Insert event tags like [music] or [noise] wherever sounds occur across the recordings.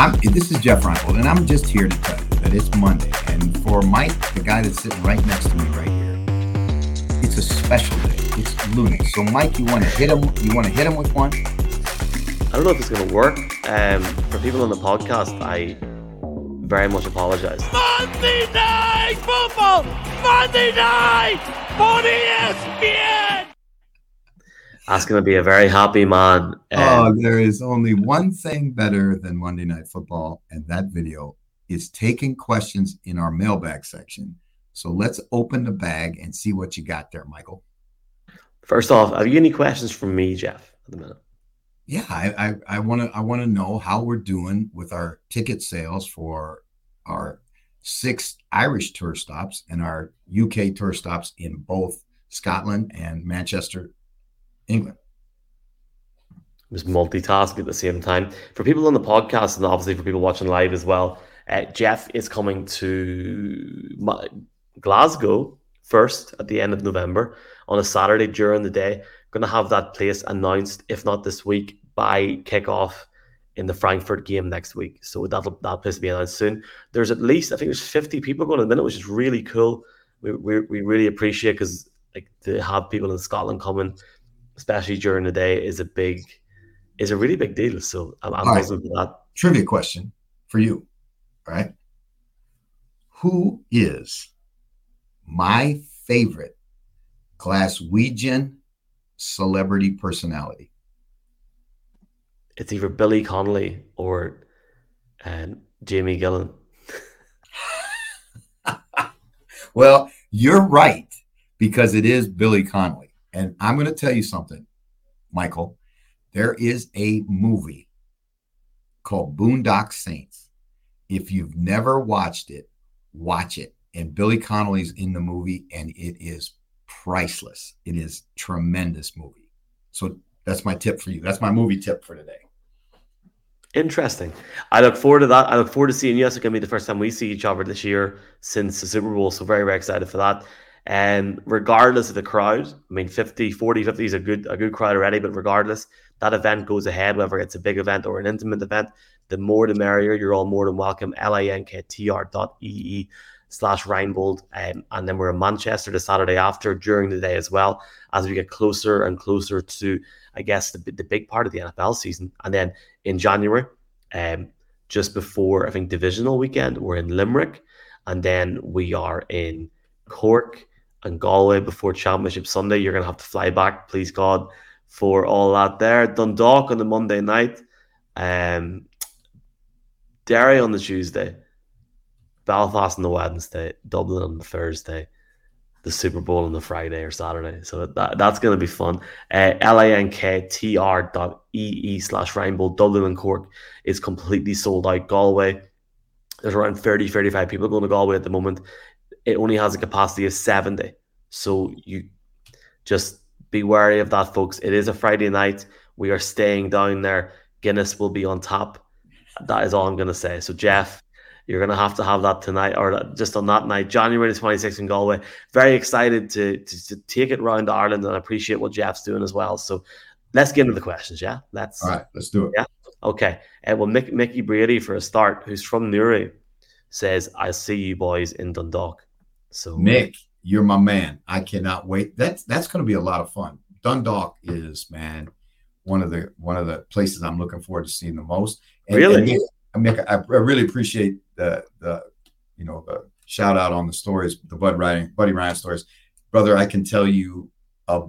I'm, this is Jeff Reinebold, and I'm just here to tell you that it's Monday. And for Mike, the guy that's sitting right next to me right here, it's a special day. It's Luna. So, Mike, you want to hit him? You want to hit him with one? I don't know if it's going to work. Um, for people on the podcast, I very much apologize. Monday Night Football! Monday Night on ESPN! That's going to be a very happy man. Oh, Um, there is only one thing better than Monday Night Football, and that video is taking questions in our mailbag section. So let's open the bag and see what you got there, Michael. first off, have you any questions from me, Jeff, at the minute? Yeah, I I want to I want to know how we're doing with our ticket sales for our six Irish tour stops and our UK tour stops in both Scotland and Manchester, England. It was multitasking at the same time. For people on the podcast and obviously for people watching live as well, uh, Jeff is coming to Ma- Glasgow first at the end of November on a Saturday during the day. Going to have that place announced, if not this week, by kickoff in the Frankfurt game next week. So that'll that place will be announced soon. There's at least I think there's 50 people going at the minute, which is really cool. We we, we really appreciate because like to have people in Scotland coming, especially during the day, is a big is a really big deal. So I'm, I'm right. for that. Trivia question for you. All right. Who is my favorite Glaswegian celebrity personality? It's either Billy Connolly or um, Jamie Gillan. [laughs] Well, you're right because it is Billy Connolly. And I'm going to tell you something, Michael. There is a movie called Boondock Saints. If you've never watched it, watch it. And Billy Connolly's in the movie, and it is priceless. It is tremendous movie. So that's my tip for you. That's my movie tip for today. Interesting. I look forward to that. I look forward to seeing you. It's going to be the first time we see each other this year since the Super Bowl. So very, very excited for that. And regardless of the crowd, I mean, 50, 40, 50 is a good, a good crowd already, but regardless, that event goes ahead, whether it's a big event or an intimate event, the more the merrier. You're all more than welcome. L-I-N-K-T-R dot slash Reinebold. Um, and then we're in Manchester the Saturday after during the day as well, as we get closer and closer to, I guess, the, the big part of the NFL season. And then in January, um, just before I think divisional weekend, we're in Limerick, and then we are in Cork and Galway before Championship Sunday. You're gonna have to fly back, please God, for all that there. Dundalk on the Monday night, um, Derry on the Tuesday, Belfast on the Wednesday, Dublin on the Thursday, the Super Bowl on the Friday or Saturday. So that, that's going to be fun. Uh, L-A-N-K-T-R dot E-E slash Rainbow. Dublin and Cork is completely sold out. Galway, there's around 30, 35 people going to Galway at the moment. It only has a capacity of 70. So you just be wary of that, folks. It is a Friday night. We are staying down there. Guinness will be on top. That is all I'm going to say. So, Jeff, you're going to have to have that tonight or just on that night, January the 26th in Galway. Very excited to, to, to take it around to Ireland and I appreciate what Jeff's doing as well. So, let's get into the questions. Yeah, let's. All right, let's do it. Yeah. Okay. Uh, well, Mick, Mickey Brady, for a start, who's from Newry, says, I'll see you boys in Dundalk. So, Nick, you're my man. I cannot wait. That's that's going to be a lot of fun. Dundalk is man one of the one of the places I'm looking forward to seeing the most. And, Really? and Nick, I, I really appreciate the the you know the shout out on the stories, the Bud Ryan, Buddy Ryan stories, brother. I can tell you a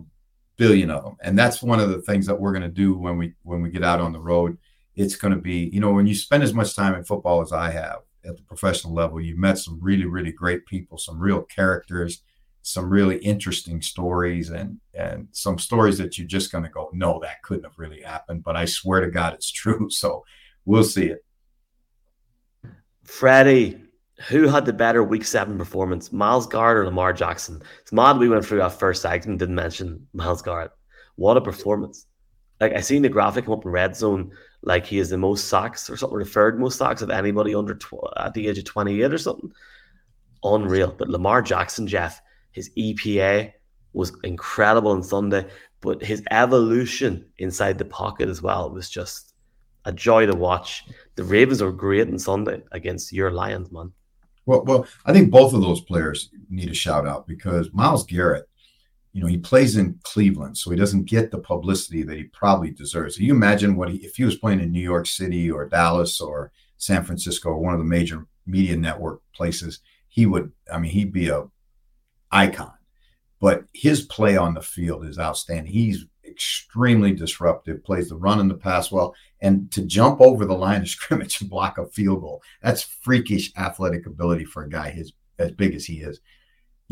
billion of them, and that's one of the things that we're going to do when we when we get out on the road. It's going to be you know when you spend as much time in football as I have at the professional level, you met some really really great people, some real characters some really interesting stories and and some stories that you're just going to go no that couldn't have really happened but i swear to god it's [laughs] true so we'll see it Freddie, who had the better week seven performance, Myles Garrett or Lamar Jackson? It's mad we went through that first segment, didn't mention Myles Garrett. What a performance. Like, I seen the graphic come up in red zone, like he is the most sacks or something, or the third most sacks of anybody under tw- at the age of 28 or something. Unreal. But Lamar Jackson, Jeff, his EPA was incredible on Sunday, but his evolution inside the pocket as well was just a joy to watch. The Ravens were great on Sunday against your Lions, man. Well, well, I think both of those players need a shout out because Myles Garrett, you know, he plays in Cleveland, so he doesn't get the publicity that he probably deserves. You imagine what he, if he was playing in New York City or Dallas or San Francisco or one of the major media network places, he would, I mean, he'd be a icon. But his play on the field is outstanding. He's extremely disruptive, plays the run and the pass well, and to jump over the line of [laughs] scrimmage and block a field goal. That's freakish athletic ability for a guy his, as big as he is.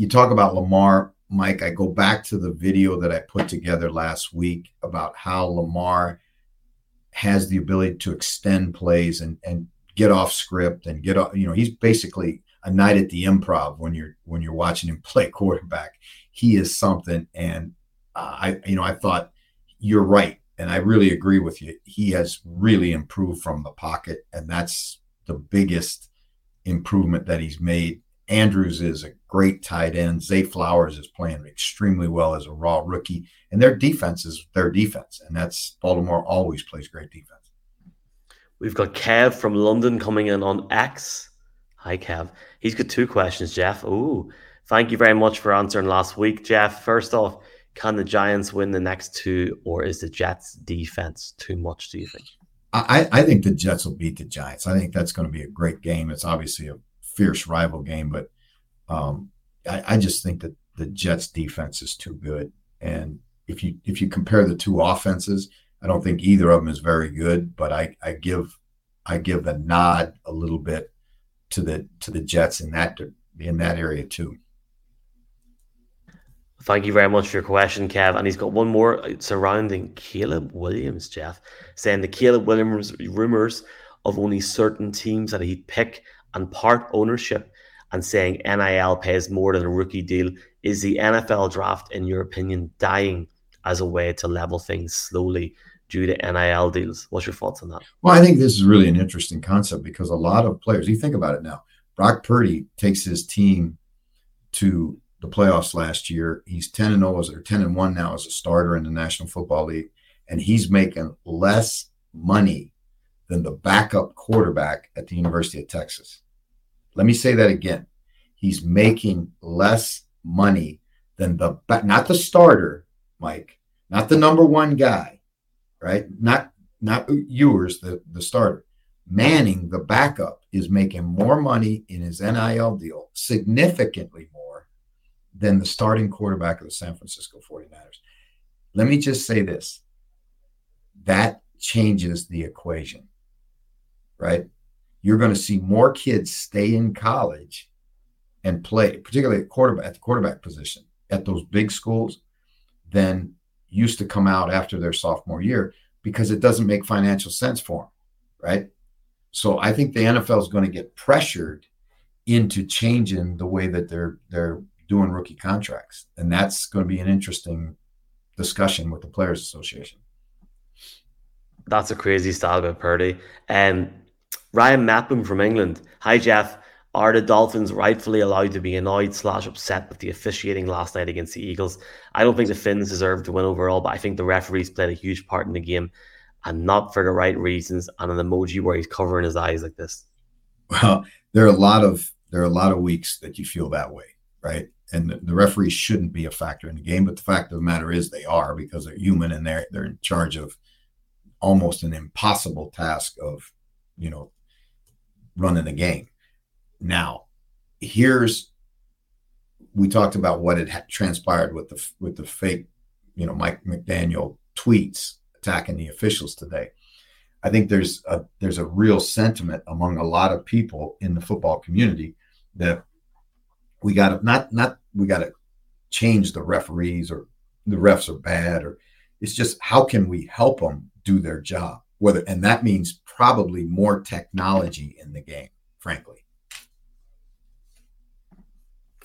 You talk about Lamar, Mike. I go back to the video that I put together last week about how Lamar has the ability to extend plays and, and get off script and get off, you know, he's basically a night at the improv when you're when you're watching him [laughs] play quarterback. He is something and uh, I you know I thought you're right and I really agree with you. He has really improved from the pocket, and that's the biggest improvement that he's made. Andrews is a great tight end. Zay Flowers is playing extremely well as a raw rookie, and their defense is their defense, and that's Baltimore always plays great defense. We've got Kev from London coming in on X. Hi, Kev. He's got two questions, Jeff. Ooh, thank you very much for answering last week, Jeff. First off, can the Giants win the next two, or is the Jets defense too much? Do you think? I, I think the Jets will beat the Giants. I think that's going to be a great game. It's obviously a fierce rival game, but um, I, I just think that the Jets defense is too good. And if you if you compare the two offenses, I don't think either of them is very good. But I, I give I give a nod a little bit to the to the Jets in that in that area too. Thank you very much for your question, Kev. And he's got one more surrounding Caleb Williams, Jeff, saying the Caleb Williams rumors of only certain teams that he'd pick and part ownership and saying NIL pays more than a rookie deal. Is the NFL draft, in your opinion, dying as a way to level things slowly due to NIL deals? What's your thoughts on that? Well, I think this is really an interesting concept because a lot of players, you think about it now, Brock Purdy takes his team to the playoffs last year. He's 10 and 0 as or 10 and 1 now as a starter in the National Football League and he's making less money than the backup quarterback at the University of Texas. Let me say that again. He's making less money than the not the starter, Mike, not the number 1 guy, right? Not not yours, the the starter. Manning, the backup, is making more money in his NIL deal, significantly more than the starting quarterback of the San Francisco 49ers. Let me just say this that changes the equation, right? You're going to see more kids stay in college and play, particularly at quarterback at the quarterback position at those big schools, than used to come out after their sophomore year because it doesn't make financial sense for them, right? So I think the NFL is going to get pressured into changing the way that they're they're doing rookie contracts. And that's going to be an interesting discussion with the Players Association. That's a crazy style about Purdy. And Ryan Mapham from England. Hi, Jeff. Are the Dolphins rightfully allowed to be annoyed slash upset with the officiating last night against the Eagles? I don't think the Fins deserve to win overall, but I think the referees played a huge part in the game and not for the right reasons and an emoji where he's covering his eyes like this. Well, there are a lot of there are a lot of weeks that you feel that way, right? and the, the referees shouldn't be a factor in the game. But the fact of the matter is, they are because they're human and they're they're in charge of almost an impossible task of, you know, running the game. Now, here's we talked about what had transpired with the with the fake, you know, Mike McDaniel tweets attacking the officials today. I think there's a there's a real sentiment among a lot of people in the football community that we got to not not we got to change the referees or the refs are bad or it's just how can we help them do their job whether and that means probably more technology in the game frankly.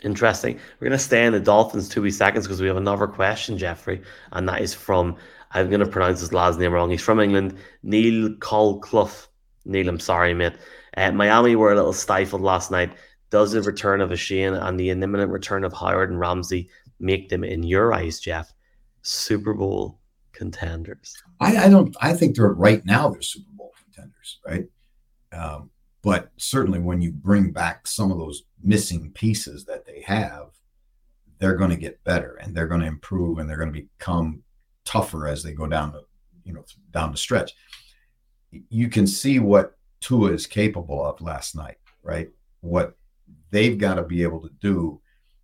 Interesting. We're going to stay in the dolphins two seconds because we have another question jeffrey and that is from i'm going to pronounce his last name wrong he's from england neil colclough. Neil i'm sorry mate. Uh, miami were a little stifled last night. Does the return of Achane and the imminent return of Howard and Ramsey make them, in your eyes, Jeff, Super Bowl contenders? I, I don't. I think they're right now. They're Super Bowl contenders, right? Um, but certainly when you bring back some of those missing pieces that they have, they're going to get better and they're going to improve and they're going to become tougher as they go down the, you know, down the stretch. You can see what Tua is capable of last night, right? What they've got to be able to do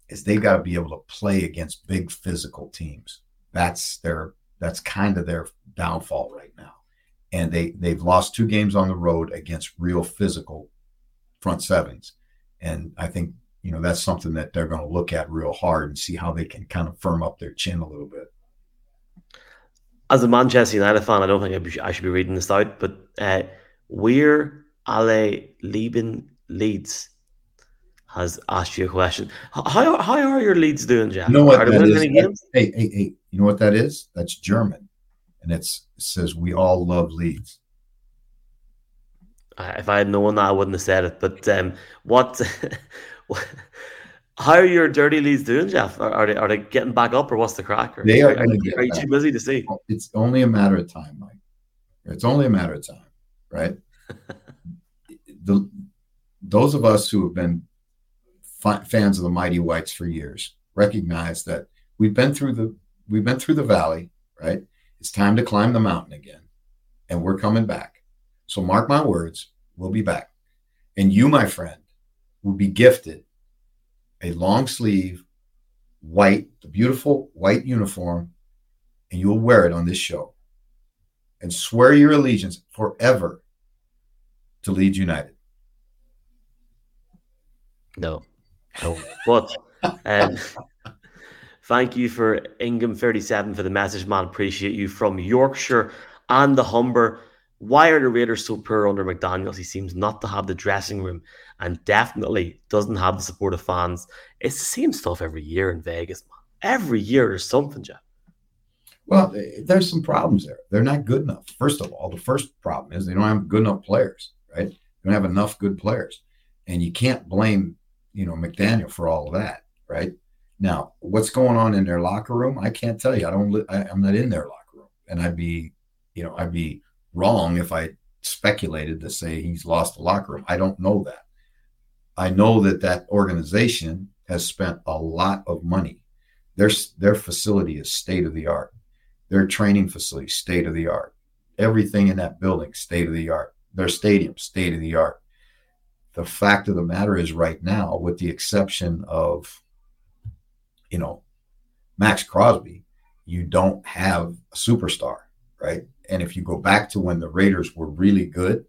is they've got to be able to play against big physical teams. That's their that's kind of their downfall right now. And they they've lost two games on the road against real physical front sevens. And I think you know that's something that they're going to look at real hard and see how they can kind of firm up their chin a little bit. As a Manchester United fan, I don't think I should be reading this out, but uh, we're alle Lieben Leeds has asked you a question. How, how are your Leeds doing, Jeff? You know what that is? Hey, hey, hey! You know what that is? That's German, and it's it says we all love Leeds. If I had known that, I wouldn't have said it. But um, what? [laughs] how are your dirty Leeds doing, Jeff? Are, are, they are they getting back up, or what's the crack? Or they are. Are, are you too busy to see? It's only a matter of time, Mike. It's only a matter of time, right? [laughs] the those of us who have been fans of the Mighty Whites for years recognize that we've been through the we've been through the valley, right? It's time to climb the mountain again, and we're coming back. So mark my words, we'll be back. And you, my friend, will be gifted a long sleeve white, the beautiful white uniform, and you'll wear it on this show. And swear your allegiance forever to Leeds United. No. No. But um, [laughs] thank you for Ingham37 for the message, man. Appreciate you from Yorkshire and the Humber. Why are the Raiders so poor under McDaniels? He seems not to have the dressing room and definitely doesn't have the support of fans. It's the same stuff every year in Vegas, man. Every year there's something, Jeff. Well, there's some problems there. They're not good enough. First of all, the first problem is they don't have good enough players, right? They don't have enough good players. And you can't blame you know McDaniel for all of that, right? Now, what's going on in their locker room? I can't tell you. I don't. Li- I, I'm not in their locker room, and I'd be, you know, I'd be wrong if I speculated to say he's lost the locker room. I don't know that. I know that that organization has spent a lot of money. Their their facility is state of the art. Their training facility state of the art. Everything in that building state of the art. Their stadium state of the art the fact of the matter is right now with the exception of you know maxx crosby you don't have a superstar right and if you go back to when the raiders were really good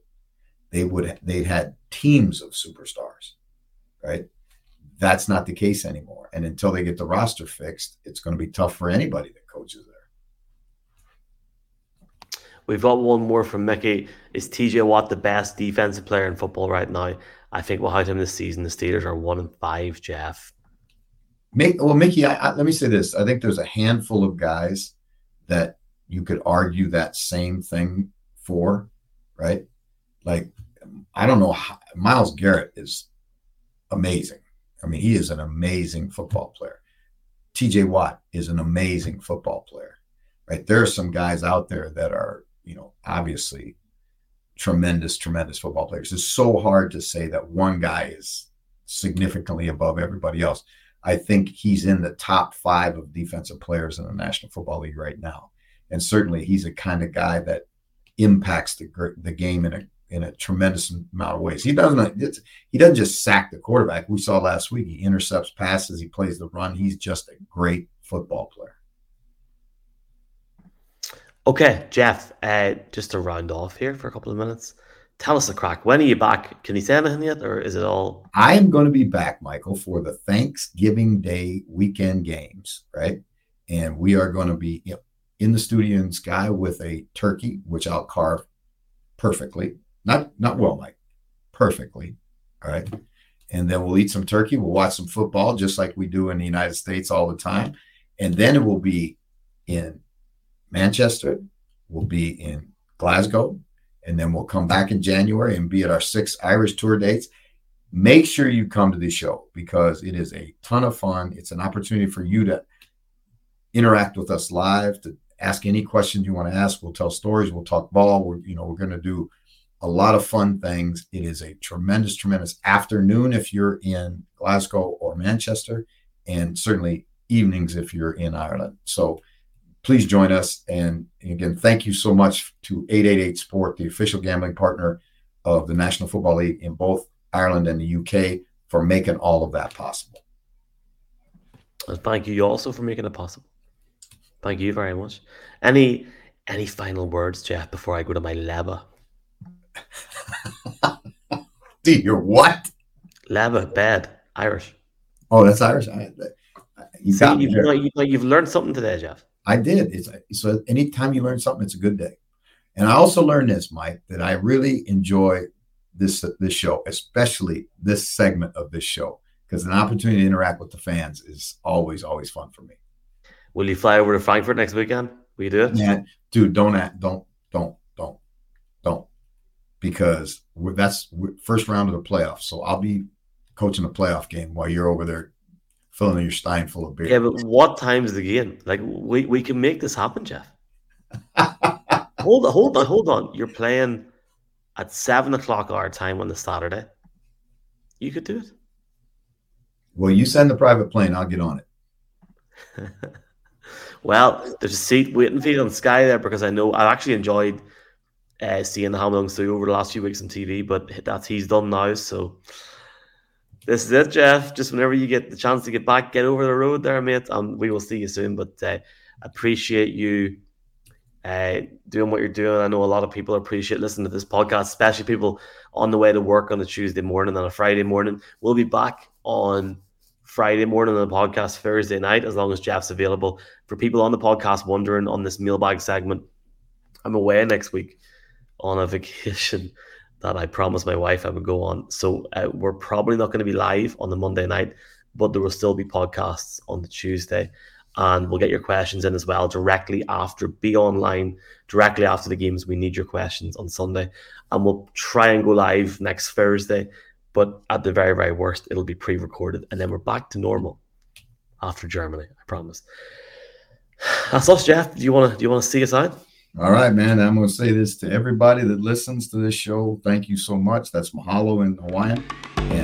they would they had teams of superstars right that's not the case anymore and until they get the roster fixed it's going to be tough for anybody that coaches there We've got one more from Mickey. Is TJ Watt the best defensive player in football right now? I think without him this season, the Steelers are one and five, Jeff. Make, well, Mickey, I, I, let me say this. I think there's a handful of guys that you could argue that same thing for, right? Like, I don't know. How, Myles Garrett is amazing. I mean, he is an amazing football player. TJ Watt is an amazing football player, right? There are some guys out there that are you know, obviously tremendous, tremendous football players. It's so hard to say that one guy is significantly above everybody else. I think he's in the top five of defensive players in the National Football League right now, and certainly he's a kind of guy that impacts the the game in a in a tremendous amount of ways. He doesn't he doesn't just sack the quarterback. We saw last week he intercepts passes, he plays the run. He's just a great football player. Okay, Jeff, uh, just to round off here for a couple of minutes, tell us the crack. When are you back? Can you say anything yet, or is it all? I am going to be back, Michael, for the Thanksgiving Day weekend games, right? And we are going to be in the studio in Sky with a turkey, which I'll carve perfectly. Not not well, Mike, perfectly. All right. And then we'll eat some turkey. We'll watch some football, just like we do in the United States all the time. And then it will be in Manchester, we'll be in Glasgow, and then we'll come back in January and be at our six Irish tour dates. Make sure you come to the show because it is a ton of fun. It's an opportunity for you to interact with us live, to ask any questions you want to ask. We'll tell stories, we'll talk ball. We're, you know, we're going to do a lot of fun things. It is a tremendous, tremendous afternoon if you're in Glasgow or Manchester, and certainly evenings if you're in Ireland. So please join us. And again, thank you so much to 888 Sport, the official gambling partner of the National Football League in both Ireland and the UK, for making all of that possible. And thank you also for making it possible. Thank you very much. Any any final words, Jeff, before I go to my leaba? [laughs] Do your what? Leaba, bed, Irish. Oh, that's Irish. I, you See, you've, you you've learned something today, Jeff. I did. It's so anytime you learn something, it's a good day. And I also learned this, Mike, that I really enjoy this this show, especially this segment of this show, because an opportunity to interact with the fans is always always fun for me. Will you fly over to Frankfurt next weekend? Will you do it? Yeah, dude, don't act, don't don't don't don't because that's first round of the playoffs. So I'll be coaching a playoff game while you're over there filling your stein full of beer. Yeah, but what time is the game? Like we, we can make this happen, Jeff. [laughs] hold on, hold on, hold on. You're playing at seven o'clock our time on the Saturday. You could do it. Well, you send the private plane, I'll get on it. [laughs] well, there's a seat waiting for you on Sky there because I know I've actually enjoyed uh, seeing the Hamilton's through over the last few weeks on TV, but that's he's done now. So this is it, Jeff. Just whenever you get the chance to get back, get over the road there, mate. Um, we will see you soon. But uh, appreciate you uh, doing what you're doing. I know a lot of people appreciate listening to this podcast, especially people on the way to work on a Tuesday morning and a Friday morning. We'll be back on Friday morning on the podcast Thursday night, as long as Jeff's available. For people on the podcast wondering on this mailbag segment, I'm away next week on a vacation that I promised my wife I would go on. So uh, we're probably not going to be live on the Monday night, but there will still be podcasts on the Tuesday. And we'll get your questions in as well directly after. Be online directly after the games. We need your questions on Sunday. And we'll try and go live next Thursday. But at the very, very worst, it'll be pre recorded. And then we're back to normal after Germany, I promise. [sighs] That's us, Jeff. Do you want to do you want to see us out? All right, man. I'm going to say this to everybody that listens to this show. Thank you so much. That's mahalo in Hawaiian. And